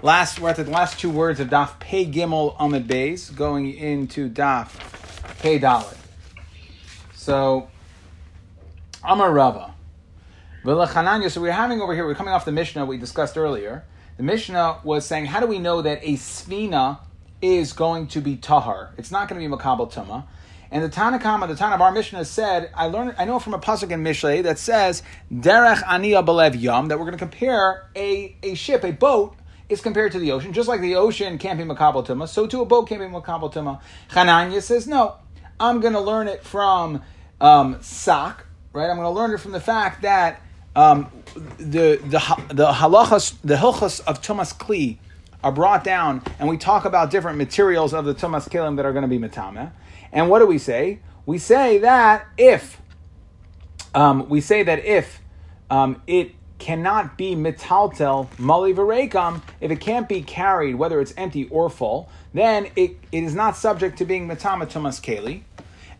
Last, we're at the last two words of Daf Pei Gimel Amid Beis, going into Daf Pei Dalet. So, Amar Rava. So we're having over here, we're coming off the Mishnah we discussed earlier. The Mishnah was saying, how do we know that a svina is going to be tahar? It's not going to be makabel tuma. And the Tanakama, the Tan of our Mishnah said, I learned, I know from a pasuk in Mishlei that says, Derech Aniya Belev yom," that we're going to compare a, a ship, a boat, is compared to the ocean. Just like the ocean can't be makabel tuma, so too a boat can't be makabel tuma. Chananya says, no, I'm going to learn it from um, Sak, right? I'm going to learn it from the fact that um, the the the halachas, the hilchas of tumas kli are brought down, and we talk about different materials of the tumas kelim that are going to be metame. And what do we say? We say that if um, we say that if um, it cannot be metaltel mali v'reikam, if it can't be carried, whether it's empty or full, then it, it is not subject to being metama tumas keli,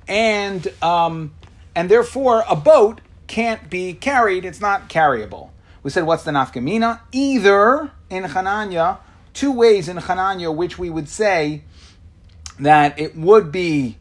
and um, and therefore a boat can't be carried; it's not carryable. We said, what's the nafkamina? Either in Hananya, two ways in Hananya which we would say that it would be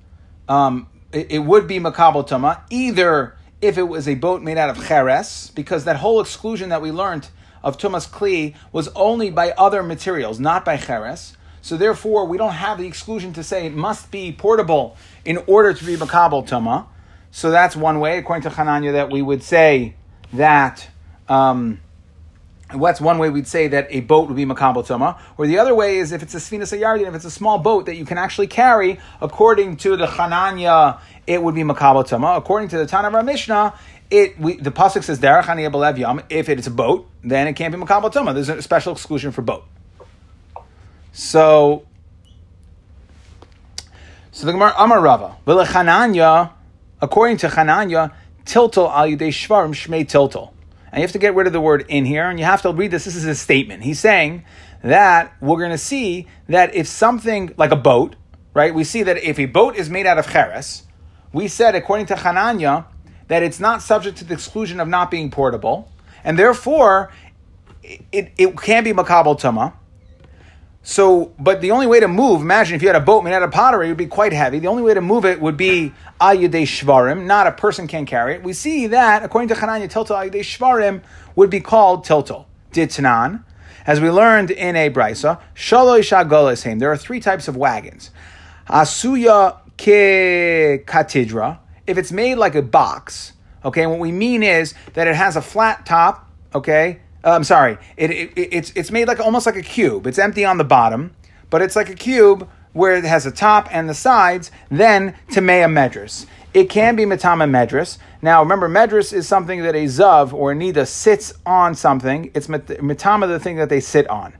um, it, it would be makabel tama either if it was a boat made out of cheres, because that whole exclusion that we learned of tumas kli was only by other materials, not by cheres. So therefore, we don't have the exclusion to say it must be portable in order to be makabel tama. So that's one way, according to Hananya, that we would say that. Um, What's one way we'd say that a boat would be makabel tuma, or the other way is if it's a sayardin, if it's a small boat that you can actually carry, according to the Hananya, it would be makabel tuma. According to the Tana of our Mishnah, it we, the pasuk says derech belev yam. If it's a boat, then it can't be makabel tuma. There's a special exclusion for boat. So, so the Gemara Amar Rava Hananya, according to Hananya, tiltal al yudei shvarim shmei tiltal. And you have to get rid of the word in here, and you have to read this. This is a statement. He's saying that we're going to see that if something like a boat, right? We see that if a boat is made out of cheres, we said according to Hananya that it's not subject to the exclusion of not being portable, and therefore it, it can be makabel tuma. So, but the only way to move, imagine if you had a boat made out of pottery, it would be quite heavy. The only way to move it would be ayudei shvarim, not a person can carry it. We see that, according to Chananya, tiltal ayudei shvarim would be called tiltal. Ditnan, as we learned in a brisa, shagolesim. There are three types of wagons. Asuya ke katidra, if it's made like a box, okay, what we mean is that it has a flat top, okay, uh, I'm sorry. It, it, it's it's made like almost like a cube. It's empty on the bottom, but it's like a cube where it has a top and the sides. Then tamea medris. It can be matama medris. Now remember, medris is something that a zav or nida sits on something. It's matama the thing that they sit on.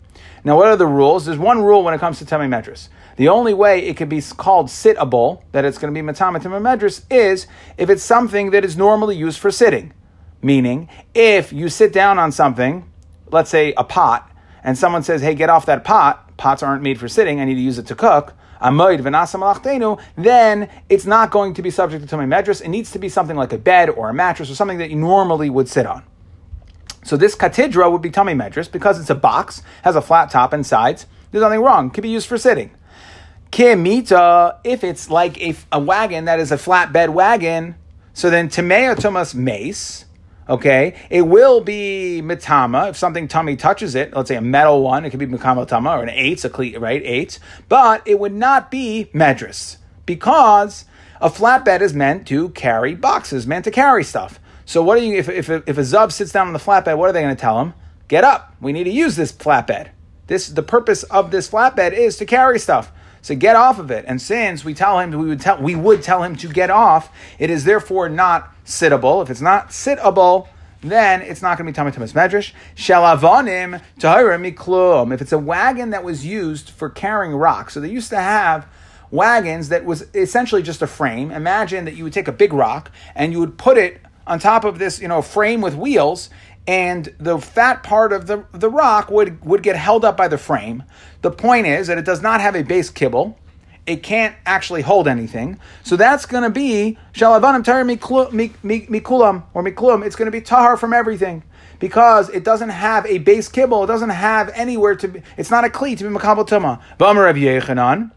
Now, what are the rules? There's one rule when it comes to tamei medris. The only way it can be called sitable, that it's going to be matama tamei medris, is if it's something that is normally used for sitting. Meaning, if you sit down on something, let's say a pot, and someone says, hey, get off that pot, pots aren't made for sitting, I need to use it to cook, then it's not going to be subject to Tomei Medras. It needs to be something like a bed or a mattress or something that you normally would sit on. So this katidra would be tummy medras because it's a box, has a flat top and sides. There's nothing wrong. Could be used for sitting. Kimita, if it's like a, a wagon that is a flatbed wagon, so then tamea tumas mace, okay, it will be mitama if something tummy touches it. Let's say a metal one, it could be mikama tama or an eight, a cleat, right? Eight, but it would not be medras because a flatbed is meant to carry boxes, meant to carry stuff. So what are you if if if a zub sits down on the flatbed? What are they going to tell him? Get up. We need to use this flatbed. This the purpose of this flatbed is to carry stuff. So get off of it. And since we tell him we would tell we would tell him to get off, it is therefore not sittable. If it's not sittable, then it's not going to be Tamatamas Medrash. Shalavonim Tahirim Miklum. If it's a wagon that was used for carrying rocks, so they used to have wagons that was essentially just a frame. Imagine that you would take a big rock and you would put it on top of this, you know, frame with wheels, and the fat part of the, the rock would, would get held up by the frame. The point is that it does not have a base kibble. It can't actually hold anything. So that's going to be, Shalavanim Tahar Mikulam, or Miklum, it's going to be Tahar from everything. because it doesn't have a base kibble. It doesn't have anywhere to be, it's not a kli to be makabel tuma. B'amar Rav Yechanan.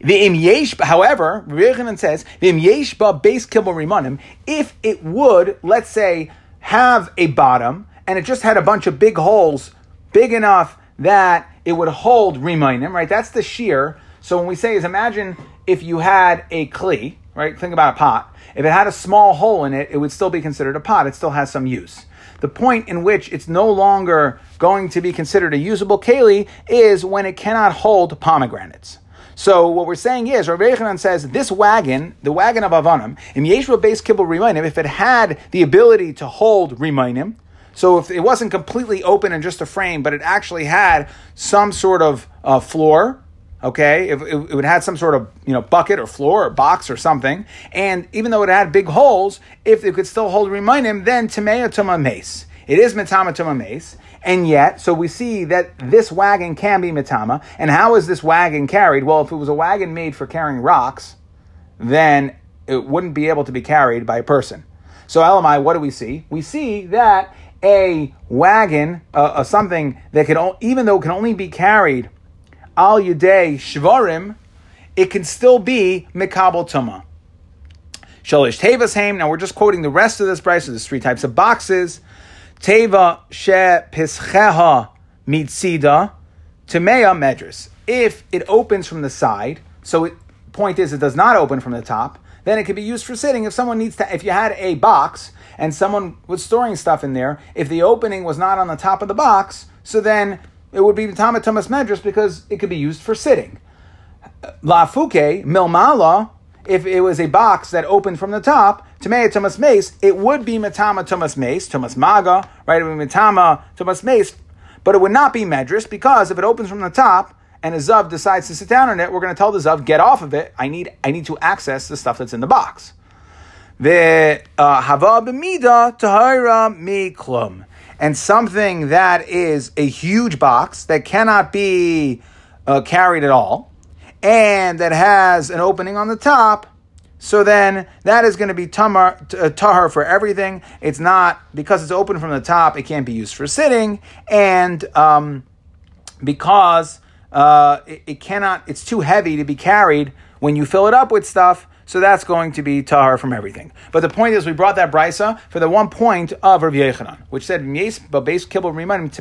The im however, Yechanan says, the im yesh ba base kibble rimanim, if it would, let's say, have a bottom, and it just had a bunch of big holes, big enough that it would hold rimanim, right? That's the shear. So when we say is imagine if you had a kli, right? Think about a pot. If it had a small hole in it, it would still be considered a pot. It still has some use. The point in which it's no longer going to be considered a usable keli is when it cannot hold pomegranates. So what we're saying is, Rabbi Yechanan says this wagon, the wagon of Avanim, im yeshua base kibble remainim, if it had the ability to hold remainim, so if it wasn't completely open and just a frame, but it actually had some sort of uh, floor, okay, if it, it would have some sort of you know bucket or floor or box or something, and even though it had big holes, if it could still hold remainim, then tamea tuma mace. It is mitama tuma mace, and yet, so we see that this wagon can be mitama. And how is this wagon carried? Well, if it was a wagon made for carrying rocks, then it wouldn't be able to be carried by a person. So, Elamai, what do we see? We see that a wagon, uh, uh, something that can, even though it can only be carried al yudei shvarim, it can still be mikabel tuma. Shalish tevas haim. Now we're just quoting the rest of this price. So there's three types of boxes. Teva she pischeha mitzida temea medris. If it opens from the side, so it, point is it does not open from the top, then it could be used for sitting. If someone needs to, if you had a box and someone was storing stuff in there, if the opening was not on the top of the box, so then it would be Tama Tumas Medris because it could be used for sitting. La Fuke, Milmala, if it was a box that opened from the top, Tamea Tumas Mace, it would be Matama Tumas Mace, Tumas Maga, right? It would be Matama Tumas Mace, but it would not be Medris because if it opens from the top and a Zav decides to sit down on it, we're going to tell the Zav, get off of it. I need, I need to access the stuff that's in the box. The uh, Hava b'mida tahira miklum. And something that is a huge box that cannot be uh, carried at all, and that has an opening on the top, so then that is going to be tamar, uh, tahar for everything. It's not, because it's open from the top, it can't be used for sitting, and um, because uh, it, it, cannot, it's too heavy to be carried when you fill it up with stuff, so that's going to be tahar from everything. But the point is, we brought that brisa for the one point of Rav Yechanan, which said, kibble remind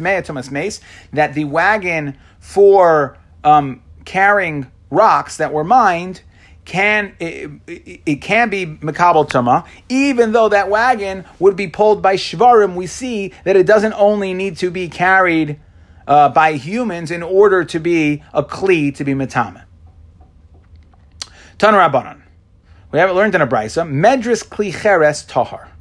that the wagon for um, carrying rocks that were mined can it, it, it, can be makabel tuma, even though that wagon would be pulled by shvarim. We see that it doesn't only need to be carried uh, by humans in order to be a kli to be matama. Tan Rabbanan. We haven't learned in a brisa. Medris kli cheres tahar.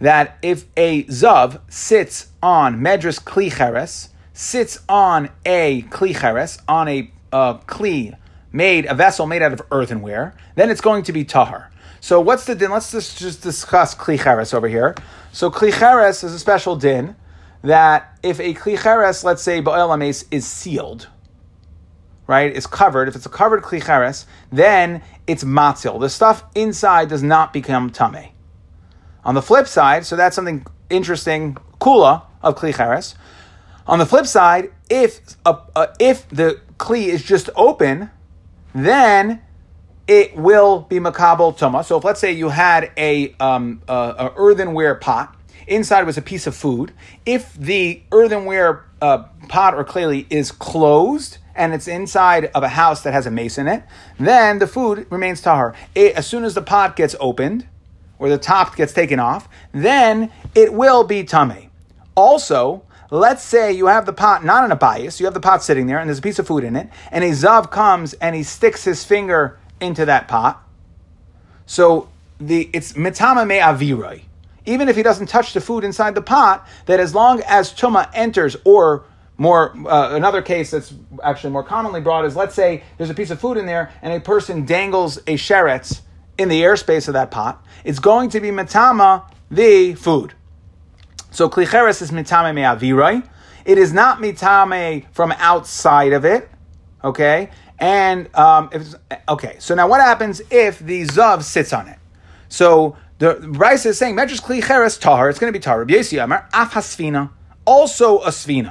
That if a zav sits on medris kli cheres, sits on a kli cheres, on a uh, kli made, a vessel made out of earthenware, then it's going to be tahar. So what's the din? Let's just, just discuss kli cheres over here. So kli cheres is a special din that if a kli cheres, let's say ba'el is sealed, right, is covered, if it's a covered kli cheres, then it's matzil. The stuff inside does not become tame. On the flip side, so that's something interesting, kula of kli cheres. On the flip side, if a, if the kli is just open, then it will be makabel tuma. So if let's say you had a, um, a, a, earthenware pot, inside was a piece of food. If the earthenware uh, pot or clay is closed and it's inside of a house that has a mace in it, then the food remains tahar. It, as soon as the pot gets opened or the top gets taken off, then it will be tummy. Also, Let's say you have the pot not in a bias, you have the pot sitting there and there's a piece of food in it, and a Zav comes and he sticks his finger into that pot. So the it's mitama me aviroi. Even if he doesn't touch the food inside the pot, that as long as tuma enters, or more uh, another case that's actually more commonly brought is let's say there's a piece of food in there and a person dangles a sheretz in the airspace of that pot, it's going to be mitama the food. So klicheres is mitame me'aviroi. It is not mitame from outside of it. Okay, and um, okay, so now what happens if the zav sits on it? So The brisa is saying Medrash Kli Cheres Tahar. It's going to be Tahar. Rabbi Amar Af also a which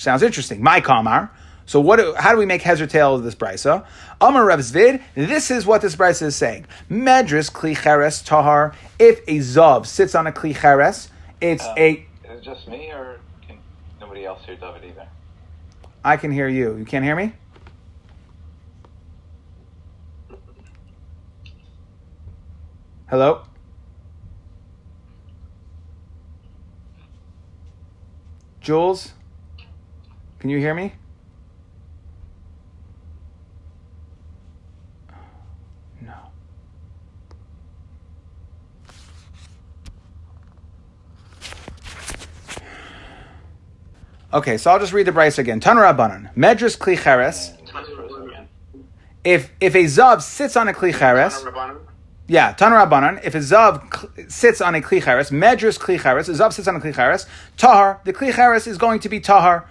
sounds interesting. My Kamar. So what? How do we make hezer tail of this brisa? Amar Rav Zvid. This is what this brisa is saying. Medris kli cheres tahar. If a zav sits on a kli cheres, it's Um, a. Is it just me, or can nobody else hear David either? I can hear you. You can't hear me. Hello. Jules, can you hear me? No. Okay, so I'll just read the brisa again. Tanu Rabbanan. Medris Kli Cheres. If if a Zav sits on a Kli Cheres, yeah, Tanu Rabbanan. If a Zav sits on a Kli Cheres, Medris Kli Cheres, a Zav sits on a Kli Cheres, Tahar, the Kli Cheres is going to be Tahar.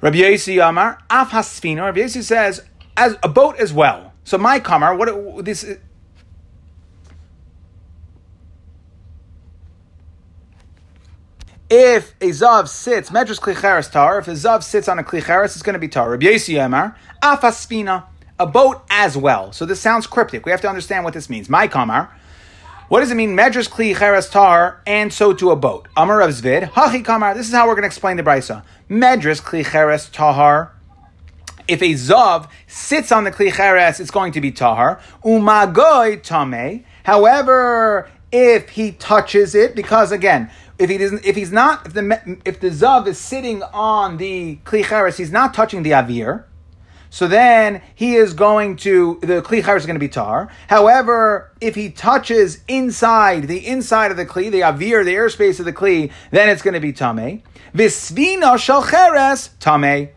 Rabbi Yosi Amar, Af Hasfina. Rabbi Yosi says, as a boat as well. So my kamar, what this If a zav sits, medras klicheres tar, if a zav sits on a klicheres, it's going to be tar. Rabbi Yosi Amar, afaspina, a boat as well. So this sounds cryptic. We have to understand what this means. My kamar. What does it mean? Medras klicheres tar, and so to a boat. Amar of Zvid, hachi kamar. This is how we're going to explain the brisa. Medras klicheres tahar. If a zav sits on the klicheres, it's going to be tahar. Umagoy tame. However, if he touches it, because again, if he doesn't, if he's not, if the if the zav is sitting on the klicheres, he's not touching the avir. So then he is going to the kli chayyim is going to be tar. However, if he touches inside the inside of the kli, the avir, the airspace of the kli, then it's going to be tame. Visvina shel cheres tame.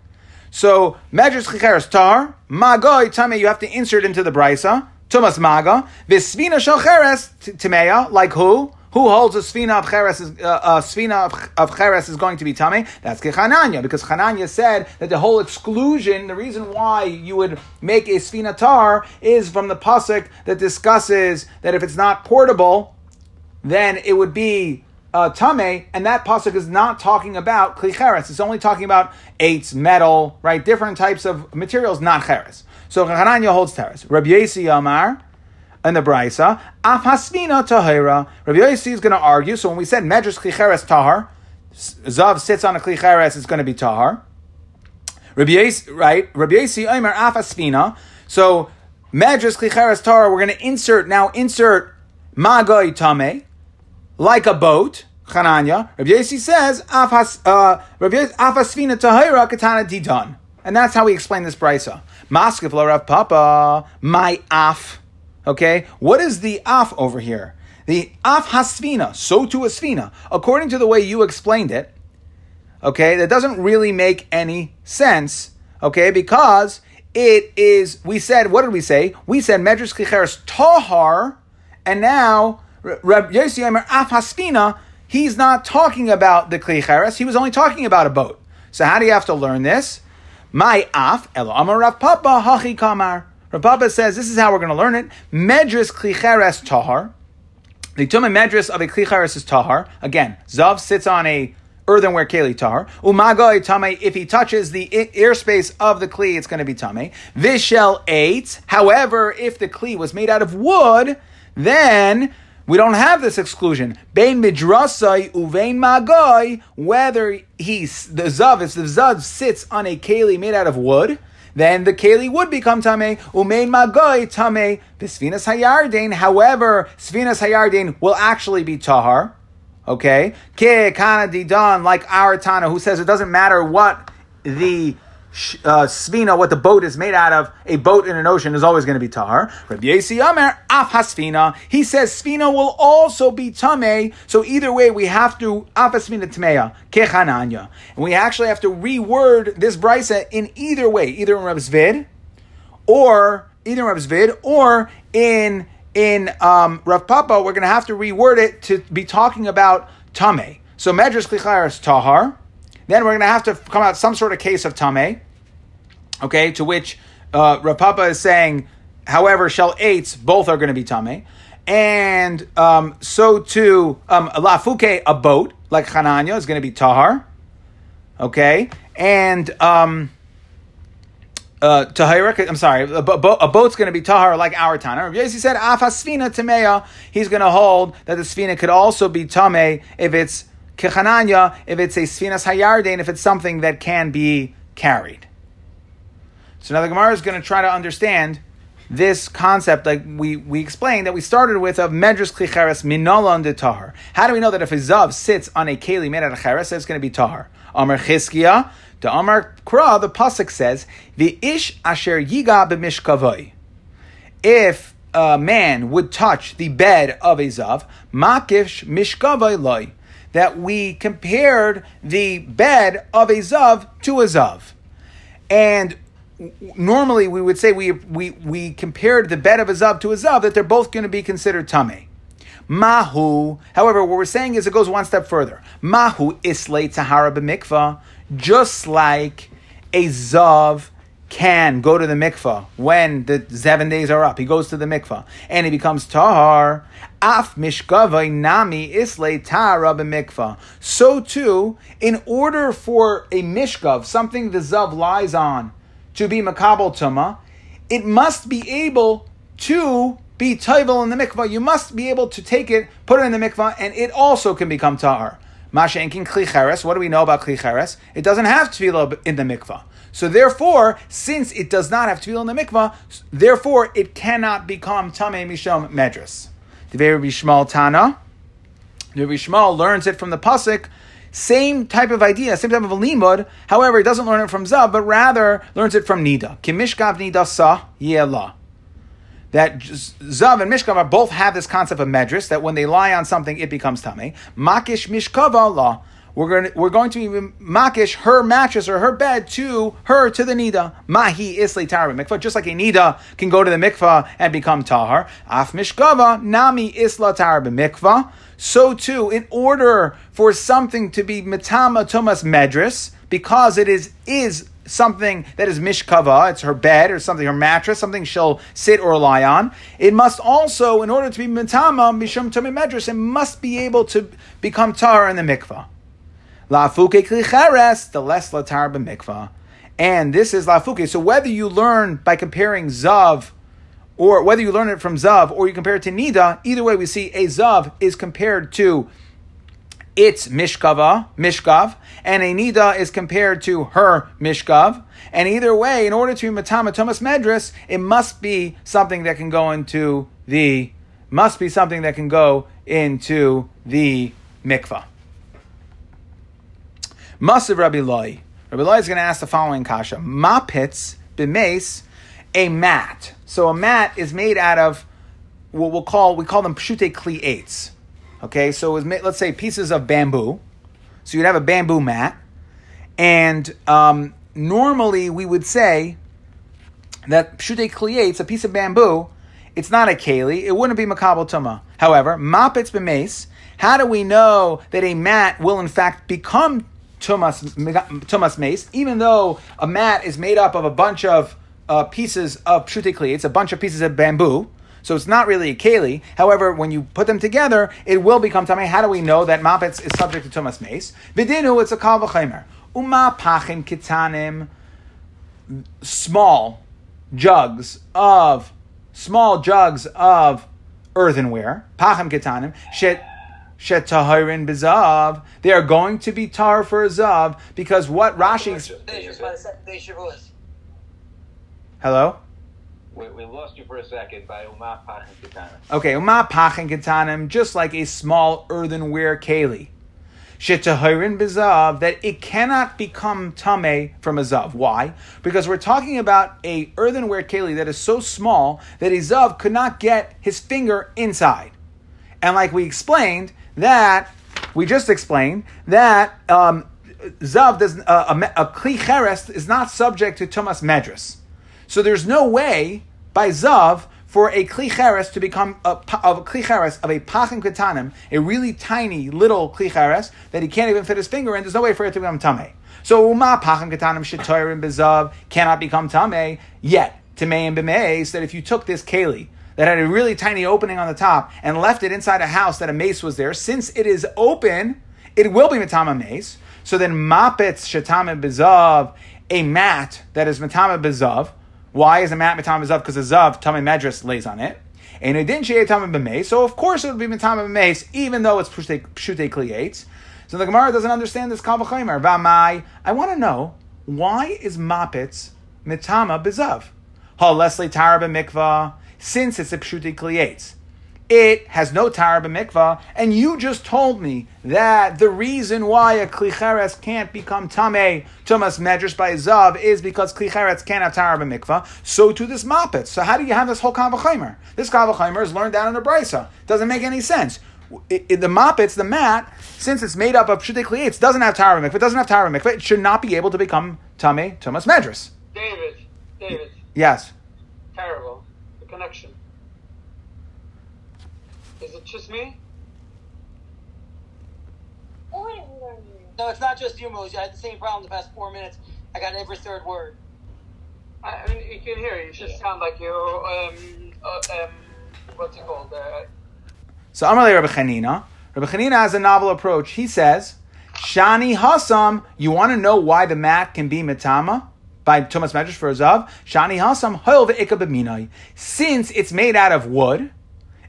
So medrash chicheres tar magoy tame. You have to insert into the brisa tumas maga visvina shel cheres t- tameya. Like who? Who holds a svina of cheres is uh, a svina of, of cheres is going to be tame? That's Hananya, because Hananya said that the whole exclusion, the reason why you would make a svina tar is from the pasuk that discusses that if it's not portable, then it would be uh, tame, and that pasuk is not talking about kli cheres. It's only talking about eitz, metal, right? Different types of materials, not cheres. So Hananya holds teres. Rabbi Yosi Amar in the Brisa, af hasvina tahira. Rabbi Yossi is going to argue. So when we said medrash klicheres tahar, zav sits on a klicheres, it's going to be tahar. Rabbi Yossi, right? Rabbi Yossi Omer af. So medrash klicheres tahar, we're going to insert now. Insert magoy tame, like a boat. Chananya. Rabbi Yossi says af has uh, Rabbi Yossi, katana and that's how we explain this brisa. Maskef la Rav Papa, my af. Okay, what is the af over here? The af hasvina, so to a svina. According to the way you explained it, okay, that doesn't really make any sense, okay, because it is, we said, what did we say? We said Medrash Kicheres Tahar, and now Reb Yossi Emer af hasvina, he's not talking about the Kicheres, he was only talking about a boat. So how do you have to learn this? My af, elo amar Papa, hachi kamar. Papa says this is how we're going to learn it. Medris klicheres tahar. The tumah medris of a klicheres is tahar. Again, zav sits on a earthenware keli tahar. Umagoy tame. If he touches the airspace of the kli, it's going to be tame. Vishel eitz. However, if the kli was made out of wood, then we don't have this exclusion. Bein midrasai uvein magoy. Whether he's the zav, if the zav sits on a keli made out of wood then the keli would become tame. Umein magoy tame. Bisfinas hayardain. However, sfinas hayardain will actually be tahar. Okay, ke kana didan like our Tana who says it doesn't matter what the uh, svina, what the boat is made out of. A boat in an ocean is always going to be tahar. Rabbi Yosi Amer af hasfina. He says svina will also be tame. So either way, we have to af hasfina tameya kechananya, and we actually have to reword this brisa in either way, either in Rabbi Zvid or either in Rav Zvid or in in um, Rav Papa, we're going to have to reword it to be talking about tame. So Medrash Klichar is tahar. Then we're going to have to come out some sort of case of tame. Okay, to which uh, Rav Papa is saying, however, shell eitz both are going to be tame. and um, so too um, lafuke a boat like Hananya is going to be tahar. Okay, and um, uh, tahira. I'm sorry, a, bo- a boat's going to be tahar like our Tana. Yes, he said afasfina tameya. He's going to hold that the sfina could also be tame if it's kechananya, if it's a sfinas hayardain, if it's something that can be carried. So now the Gemara is going to try to understand this concept, like we, we explained, that we started with of medrus klicheres minolan de tahar. How do we know that if a zav sits on a keli made out of cheres, it's going to be tahar? Amar chizkia, the Amar Kra, the pasuk says, the ish asher yiga b'mishkavoi. If a man would touch the bed of a zav, makish mishkavoi loy, that we compared the bed of a zav to a zav. And normally we would say we, we, we compared the bed of a zav to a zav, that they're both going to be considered tame. Mahu. However, what we're saying is it goes one step further. Mahu islay tahara b'mikvah, just like a zav can go to the mikvah when the seven days are up. He goes to the mikvah and he becomes tahar. Af mishkavay nami islay tahara b'mikvah. So too, in order for a mishkav, something the zav lies on, to be makabel tuma, it must be able to be toivel in the mikvah. You must be able to take it, put it in the mikvah, and it also can become tahar. Masha enkin klicheres. What do we know about klicheres? It doesn't have tevilah in the mikvah. So therefore, since it does not have tevilah in the mikvah, therefore it cannot become tamei mishom medras. The Rabbi Shmuel Tana. Rabbi Shmuel learns it from the pasuk same type of idea, same type of a limud. However, he doesn't learn it from Zav, but rather learns it from Nida. Kimishkav Nida Sa Yelah. That Zav and Mishkav both have this concept of medris, that when they lie on something, it becomes tame. Makish Mishkav Allah. We're going, to, we're going to even makish her mattress or her bed to her to the nida. Mahi isli tahar mikvah. Just like a nida can go to the mikvah and become tahar. Af mishkava nami isla tahar mikvah so too, in order for something to be mitama tumas medris, because it is is something that is mishkava, it's her bed or something, her mattress, something she'll sit or lie on. It must also, in order to be mitama mishum tumi medris, it must be able to become tahar in the mikvah. Lafuke klicheres, the less latar b'mikvah. And this is lafuke. So whether you learn by comparing zav or whether you learn it from Zav or you compare it to Nida, either way we see a Zav is compared to its Mishkava, Mishkav, and a Nida is compared to her Mishkav. And either way, in order to be Matama Tumas Medris, it must be something that can go into the must be something that can go into the mikvah. Massive Rabbi Loi. Rabbi Loi is going to ask the following kasha: Mapitz b'meis a mat. So a mat is made out of what we'll call we call them pshute kliates. Okay, so it made, let's say pieces of bamboo. So you'd have a bamboo mat, and um, normally we would say that pshute kliates, a piece of bamboo, it's not a keli. It wouldn't be makabel tuma. However, mapitz b'meis. How do we know that a mat will in fact become tumas tumas mace, even though a mat is made up of a bunch of uh, pieces of pshutikli. It's a bunch of pieces of bamboo. So it's not really a keli. However, when you put them together, it will become tamei. How do we know that mapetz is subject to tumas mace? Vidinu, it's a kal. Uma pachim kitanim, small jugs of small jugs of earthenware. Pachim kitanim shet shetahirin bezav. They are going to be tar for a zav because what Rashi. Hello? We, we lost you for a second by Umah Pachin Kitanim. Okay, Umah Pachin Kitanim, just like a small earthenware keli. Shetahirin bezav, that it cannot become tame from a zav. Why? Because we're talking about a earthenware keli that is so small that a zav could not get his finger inside. And like we explained, that we just explained that um, zav does uh, a, a kli cheres is not subject to tumas medras. So there's no way by Zav for a klicheres to become a, a klicheres of a pachim ketanim, a really tiny little klicheres that he can't even fit his finger in. There's no way for it to become tame. So uma pachim ketanim shetoirim bezav cannot become tame yet. Tamei and b'mei that if you took this keli that had a really tiny opening on the top and left it inside a house that a mace was there, since it is open, it will be matama mace. So then mapetz shetame bezav, a mat that is matama bezav. Why is a mat matama bezav? Because a zav, tame medras, lays on it. And it didn't tame b'meis, so of course it would be matama b'meis, even though it's pshute kliates. So the Gemara doesn't understand this kavachimer. Vamai, I want to know why is mapetz mitama bezav? Ha Leslie tara mikva, since it's a pshute kliates it has no tar mikvah, and you just told me that the reason why a klicheres can't become tame tumas medrash by zav is because klicheres can't have tar mikvah. So to this mapet. So how do you have this whole kavachimer? This kavachimer is learned down in the brisa. Doesn't make any sense. It, it, the mapets, the mat, since it's made up of pshute it doesn't have tar mikvah. It doesn't have tar mikvah. It should not be able to become tame tumas medrash. David, David. Yes. Terrible. The connection. Is it just me? No, it's not just you, Moshe. I had the same problem the past four minutes. I got every third word. I, I mean, you can hear it. You just Yeah. sound like you, um, uh, um, what's it called? Uh, So Amalei Rabbi Chanina. Rabbi Chanina has a novel approach. He says, Shani Hassam, you want to know why the mat can be metama? By Tumas Medrash for Zav. Shani Hasam, Hoil ve'ika b'minai. Since it's made out of wood,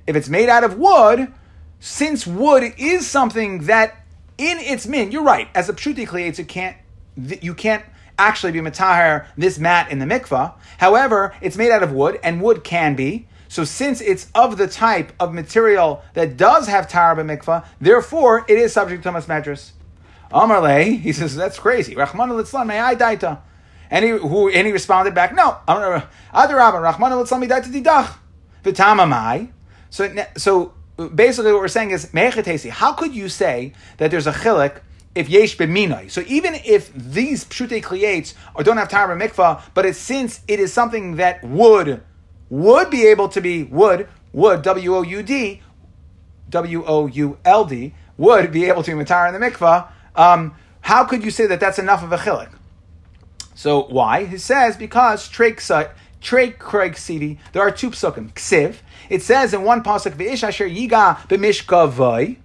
if it's made out of wood, since wood is something that in its min, you're right, as a pshuti klietz, it can't, you can't actually be matahar this mat in the mikvah. However, it's made out of wood, and wood can be. So since it's of the type of material that does have tar mikvah, therefore it is subject to Tumas Madras. Amarle, he says, that's crazy. Rahman al may I daita? And he, who, and he responded back, no. Adarabba, Rahman al may daita didach. V'tamamai. So, so basically, what we're saying is, Mechatesi, how could you say that there's a chilik if yesh b'minai? So even if these pshute kliates or don't have tar mikvah, but it's since it is something that would would be able to be would would w o u d w o u l d would be able to be matar in the mikvah. Um, how could you say that that's enough of a chilik? So why? He says because Trey Craig Sivi, there are two psukim. Ksiv. It says in one pasuk, V'ish asher yiga b'mishkavai,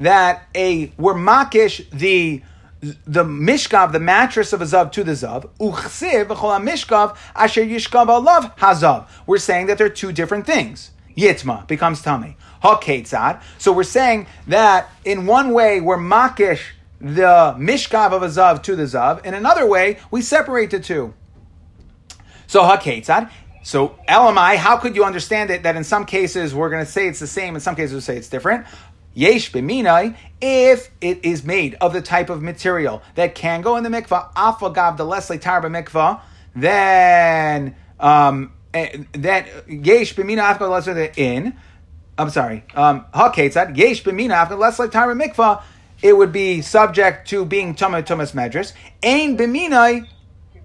that a we're makish the the mishkav, the mattress of a zav to the zav. Uchsiv v'chol mishkav asher yishkav alav hazav. We're saying that they're two different things. Yitma becomes tummy. Haketzad. So we're saying that in one way we're makish the mishkav of a zav to the zav. In another way, we separate the two. So haketzad. So LMI, how could you understand it that in some cases we're going to say it's the same, in some cases we'll say it's different? Yesh b'minai, if it is made of the type of material that can go in the mikvah, afagav the leslie tar mikvah, then um, eh, then yesh b'mina afagav leslie in. I'm sorry, um, haketzad yesh b'mina afagav leslie tar mikvah. It would be subject to being tumah tumas medras. Ain b'minai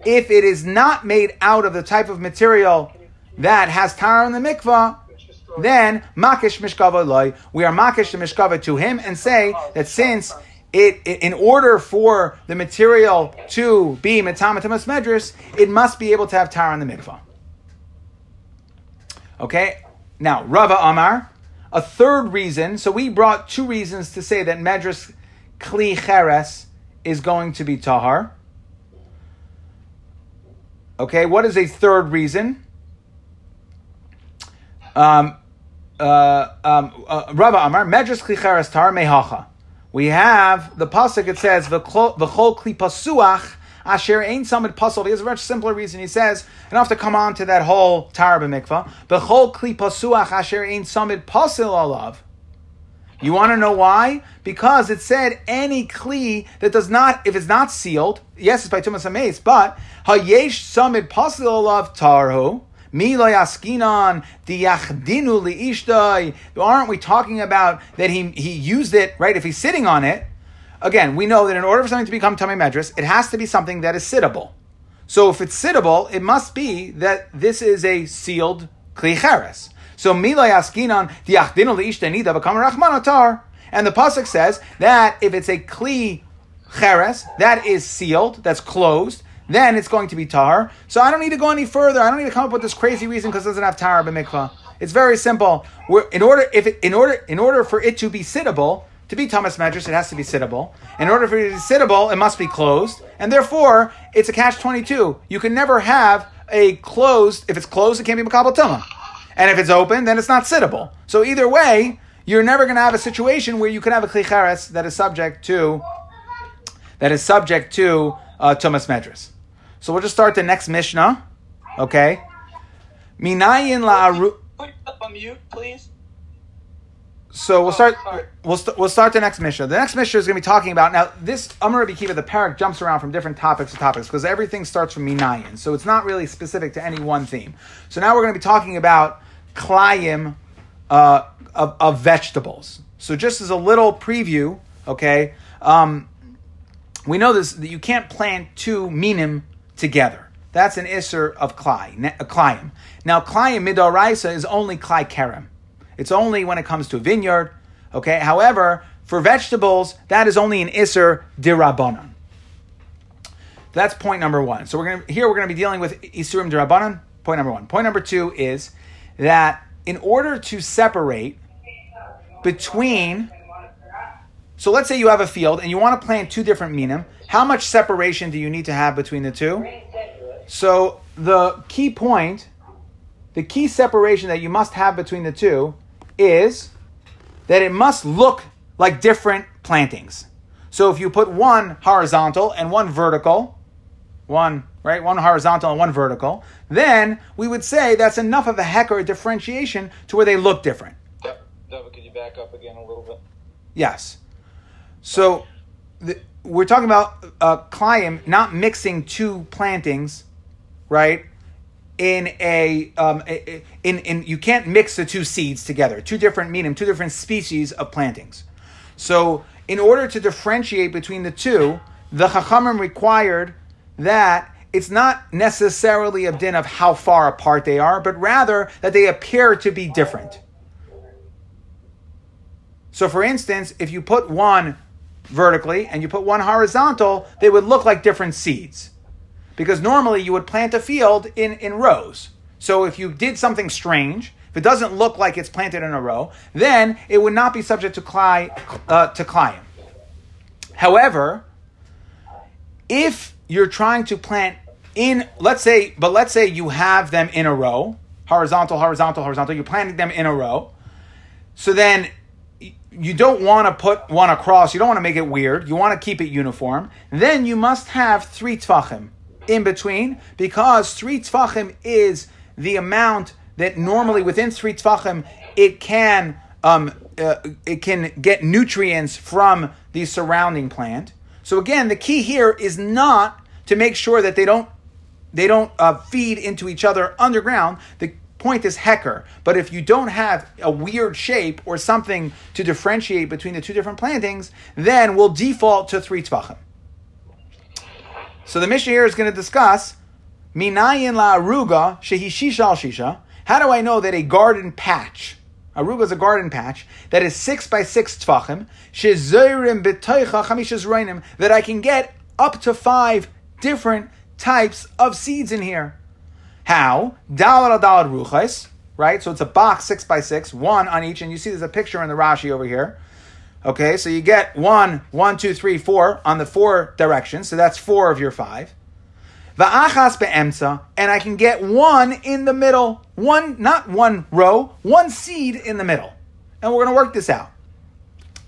if it is not made out of the type of material that has tar in the mikvah, then makish mishkava loy. We are makish the mishkava to him and say that since it, in order for the material to be metamatamas medris, it must be able to have tar in the mikvah. Okay. Now Rava Amar, a third reason. So we brought two reasons to say that medris kli cheres is going to be tahar. Okay, what is a third reason? Um, uh, um, uh, Rava Amar, Medras Klicheres Tar Mehacha. We have the pasuk. It says v'chol kli pasuach asher ein samid pasol. He has a much simpler reason. He says, and I have to come on to that whole tar b'mikvah. V'chol kli pasuach asher ein samid pasil alav. You want to know why? Because it said any kli that does not, if it's not sealed, yes, it's by tumas hameis, but hayesh samid pasil alav tarhu. Aren't we talking about that he he used it right? If he's sitting on it, again, we know that in order for something to become tummy medras, it has to be something that is sittable. So if it's sittable, it must be that this is a sealed klicheres. So milo yaskinan diyachdinu liishtay nida become rachmanatar. And the pasuk says that if it's a kli cheres that is sealed, that's closed then it's going to be tar. So I don't need to go any further. I don't need to come up with this crazy reason because it doesn't have tar b'mikvah. It's very simple. We're, in order if it, in order in order for it to be sittable, to be Tumas Medrash, it has to be sittable. In order for it to be sittable, it must be closed, and therefore it's a catch twenty two. You can never have a closed. If it's closed, it can't be makabel tuma, and if it's open, then it's not sittable. So either way, you're never going to have a situation where you can have a klichares that is subject to that is subject to uh, Tumas Medrash. So we'll just start the next Mishnah. Okay. Minayin la Put yourself on mute, please. So we'll start. sorry. We'll, st- we'll start the next Mishnah. The next Mishnah is going to be talking about now. This Amar Kiva, the parak jumps around from different topics to topics because everything starts from Minayin, so it's not really specific to any one theme. So now we're going to be talking about klayim uh, of, of vegetables. So just as a little preview, okay, um, we know this that you can't plant two minim together. That's an isser of klai, ne- klayim. Now klayim midoraisa is only klai kerem. It's only when it comes to a vineyard. Okay. However, for vegetables, that is only an isser dirabanan. That's point number one. So we're gonna here we're gonna be dealing with isurim dirabanan. Point number one. Point number two is that in order to separate between so let's say you have a field and you want to plant two different minim. How much separation do you need to have between the two? So the key point, the key separation that you must have between the two is that it must look like different plantings. So if you put one horizontal and one vertical, one right, one horizontal and one vertical, then we would say that's enough of a heck or a differentiation to where they look different. David, could you back up again a little bit? Yes. So the, we're talking about uh, Klayim not mixing two plantings, right? In a, um, in in you can't mix the two seeds together, two different medium, two different species of plantings. So in order to differentiate between the two, the Chachamim required that it's not necessarily a din of how far apart they are, but rather that they appear to be different. So, for instance, if you put one vertically and you put one horizontal, they would look like different seeds. Because normally you would plant a field in, in rows. So, if you did something strange, if it doesn't look like it's planted in a row, then it would not be subject to, cli- uh, to climb. However, if you're trying to plant in, let's say, but let's say you have them in a row, horizontal, horizontal, horizontal, you're planting them in a row. So then you don't want to put one across, you don't want to make it weird, you want to keep it uniform. Then you must have three tfachim in between because three tfachim is the amount that normally within three tfachim it can um, uh, it can get nutrients from the surrounding plant. So again, the key here is not to make sure that they don't they don't uh, feed into each other underground. The point is hecker. But if you don't have a weird shape or something to differentiate between the two different plantings, then we'll default to three tvachim. So the Mishnah here is going to discuss minayin la aruga shehi shisha shisha. How do I know that a garden patch, aruga is a garden patch that is six by six tvachim, shezoirim b'toicha chamishas roinim, that I can get up to five different types of seeds in here. How? Dalad al dalad ruchais, right? So it's a box six by six, one on each, and you see there's a picture in the Rashi over here. Okay, so you get one, one, two, three, four on the four directions, so that's four of your five. Va'achas be'emsa, and I can get one in the middle, one, not one row, one seed in the middle. And we're going to work this out.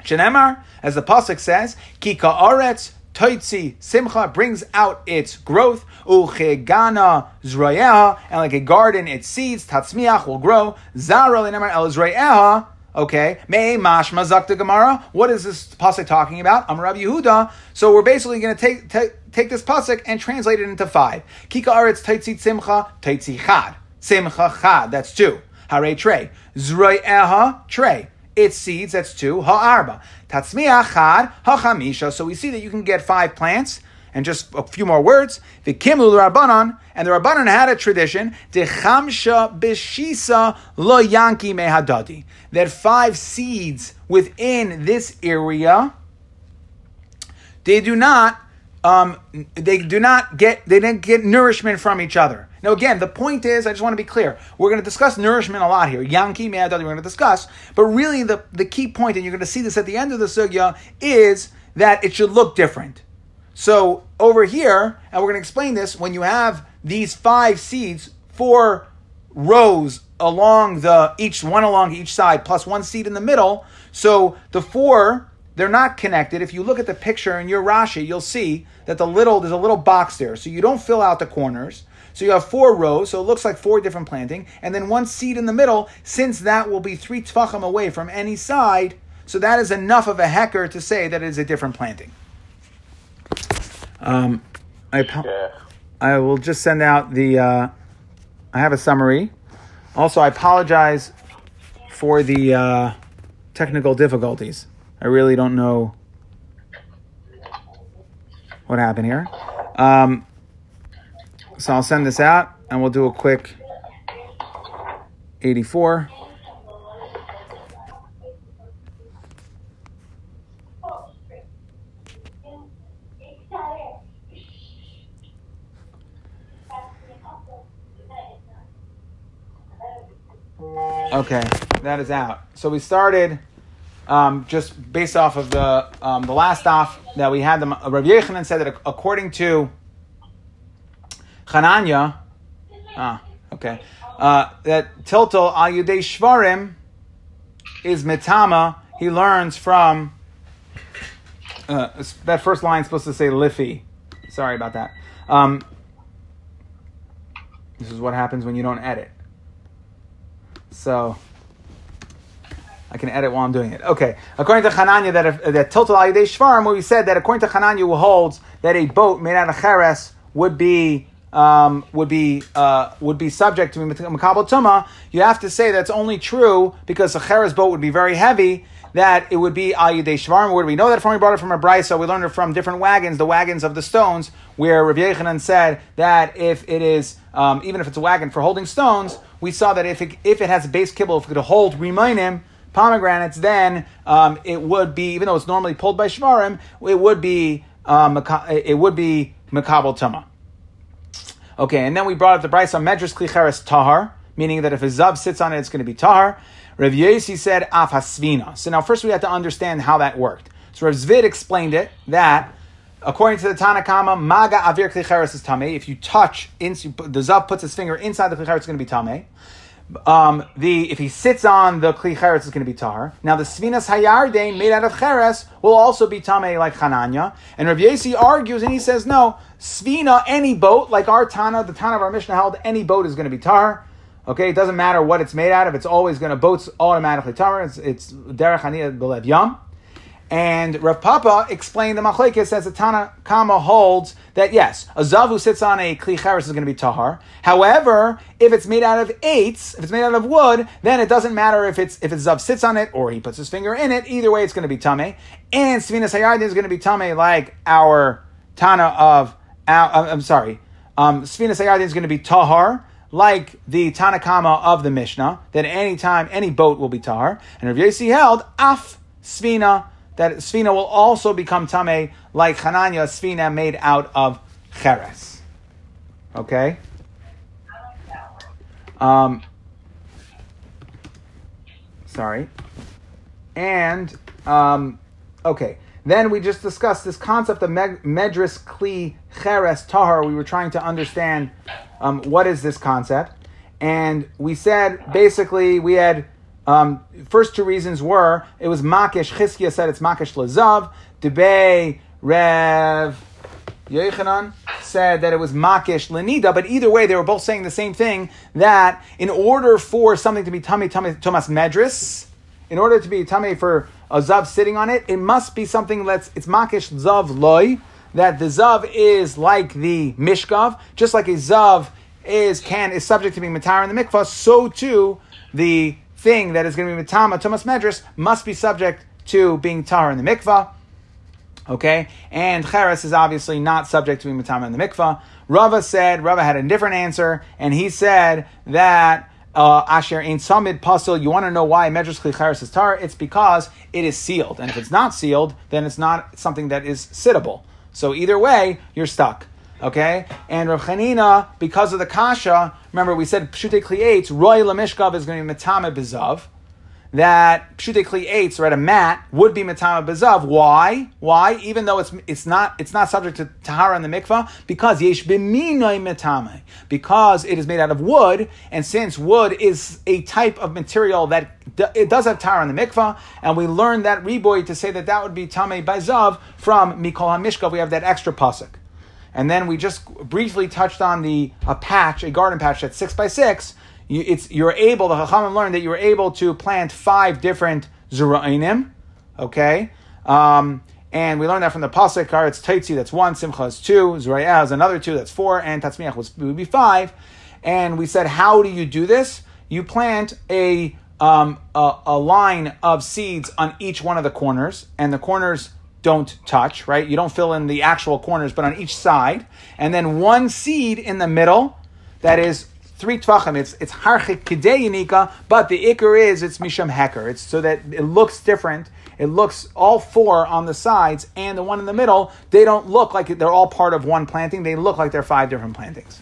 Shenemar, as the pasuk says, ki ka'aretz toitzi simcha brings out its growth, uchegana zroyeha, and like a garden, its seeds, tatzmiach will grow, zara el zroyeha, okay, May mashma zakta gemara. What is this pasuk talking about? I'm Rabbi Yehuda. So we're basically going to take, take take this pasuk and translate it into five. Kika aretz toitzi simcha, toitzi chad. Simcha chad, that's two. Hare trey. Zroyeha trey its seeds, that's two, ha'arba. Tatzmiach chad, ha'chamisha. So we see that you can get five plants, and just a few more words. The kimlu rabbanon, and the rabbanon had a tradition, dechamsha b'shisa lo yanki mehadadi, that five seeds within this area, they do not um, they do not get they didn't get nourishment from each other. Now, again, the point is, I just want to be clear. We're going to discuss nourishment a lot here. Yanki, Me'adadi, we're going to discuss. But really, the, the key point, and you're going to see this at the end of the sugya, is that it should look different. So over here, and we're going to explain this, when you have these five seeds, four rows along the each one along each side, plus one seed in the middle. So the four they're not connected. If you look at the picture in your Rashi, you'll see that the little there's a little box there. So you don't fill out the corners. So you have four rows, so it looks like four different planting, and then one seed in the middle, since that will be three tfachim away from any side, so that is enough of a hecker to say that it is a different planting. Um, I, Yeah. I will just send out the, uh, I have a summary. Also, I apologize for the uh, technical difficulties. I really don't know what happened here. Um, so I'll send this out and we'll do a quick 84. Okay, that is out. So we started um, just based off of the um, the last off that we had. The Rabbi Yechanan said that according to Chananya, ah, okay, uh, that Tiltal al Yudei Shvarim is Metama. He learns from uh, that first line supposed to say Liffy. Sorry about that. Um, this is what happens when you don't edit. So I can edit while I'm doing it. Okay. According to Hananya, that if, that Tiltal al Shvarim, we said that according to Hananya, who holds that a boat made out of cheres would be um, would be uh, would be subject to makabel tuma. You have to say that's only true because a cheres boat would be very heavy. That it would be al Yidei Shvarim. Where do we know that from? We brought it from a brisa. We learned it from different wagons, the wagons of the stones, where Rav Yechanan said that if it is um, even if it's a wagon for holding stones, we saw that if it, if it has a base kibble, if it could hold remainim pomegranates, then um, it would be, even though it's normally pulled by shvarim, it would be um, it would be makabel tuma. Okay, and then we brought up the brisa medras klicheres tahar, meaning that if a zav sits on it, it's going to be tahar. Rav Yosi said af hasvina. So now first we have to understand how that worked. So Rav Zvid explained it that according to the Tanakama, maga avir klicheres is tame. If you touch, the zav puts his finger inside the klicheres, it's going to be tame um, the if he sits on the kli cheres is going to be tar. Now the svinas hayardein made out of cheres will also be tame like Hananya. And Rav Yosi argues and he says no, svina any boat like our Tana, the Tana of our Mishnah held any boat is going to be tar. Okay, it doesn't matter what it's made out of. It's always going to boats automatically tar. It's it's derech haniyah belev yam. And Rav Papa explained the machlekes as the Tana Kama holds that yes, a zav who sits on a kli is going to be tahar. However, if it's made out of eitz, if it's made out of wood, then it doesn't matter if it's if a zav sits on it or he puts his finger in it. Either way, it's going to be tame. And Svinas Hayardin is going to be tame like our Tana of. Our, I'm sorry, um, Svinas Hayardin is going to be tahar like the Tanakama of the Mishnah, that any time any boat will be tahar. And Rav Yossi held af svina that svina will also become tame like Hananya svina made out of cheres. Okay. Um, sorry. And um, okay. Then we just discussed this concept of medris kli cheres tahar. We were trying to understand um, what is this concept, and we said basically we had um, first two reasons were it was makish. Chizkiah said it's makish lezav. Debay Rev Yechanan said that it was makish lenida. But either way, they were both saying the same thing. That in order for something to be tummy tummy Tumas medris, in order to be tummy for a zav sitting on it, it must be something that's it's makish zav loy. That the zav is like the mishkav, just like a zav is can is subject to being matar in the mikvah. So too the thing that is going to be Matama, Tumas Medris, must be subject to being Tar in the mikvah. Okay? And Cheres is obviously not subject to being Matama in the mikvah. Rava said, Rava had a different answer, and he said that uh, Asher in Samid Puzzle, you want to know why Medras Klicharis is tar? It's because it is sealed. And if it's not sealed, then it's not something that is sittable. So either way, you're stuck. Okay? And Rav Chanina, because of the kasha, remember we said pshute roy lamishkav is going to be metame bezav that pshute kli eitz or at a mat would be matama bezav. Why? Why? Even though it's it's not it's not subject to tahara in the mikvah because yesh b'minoi matame because it is made out of wood and since wood is a type of material that it does have tahara in the mikvah and we learned that reboy to say that that would be tame bezav from mikol hamishkav. We have that extra pasuk. And then we just briefly touched on the a patch, a garden patch that's six by six, you, it's you're able. The Chachamim learned that you were able to plant five different zerainim. Okay. Um, and we learned that from the pasuk. It's Taitzi, that's one. Simcha is two. Zurayah is another two. That's four. And Tatzmiach was, would be five. And we said, how do you do this? You plant a, um, a, a line of seeds on each one of the corners, and the corners don't touch, right? You don't fill in the actual corners, but on each side. And then one seed in the middle that is three tvachim. It's it's harchik kidei but the ikar is it's misham heker. It's so that it looks different. It looks all four on the sides and the one in the middle. They don't look like they're all part of one planting. They look like they're five different plantings.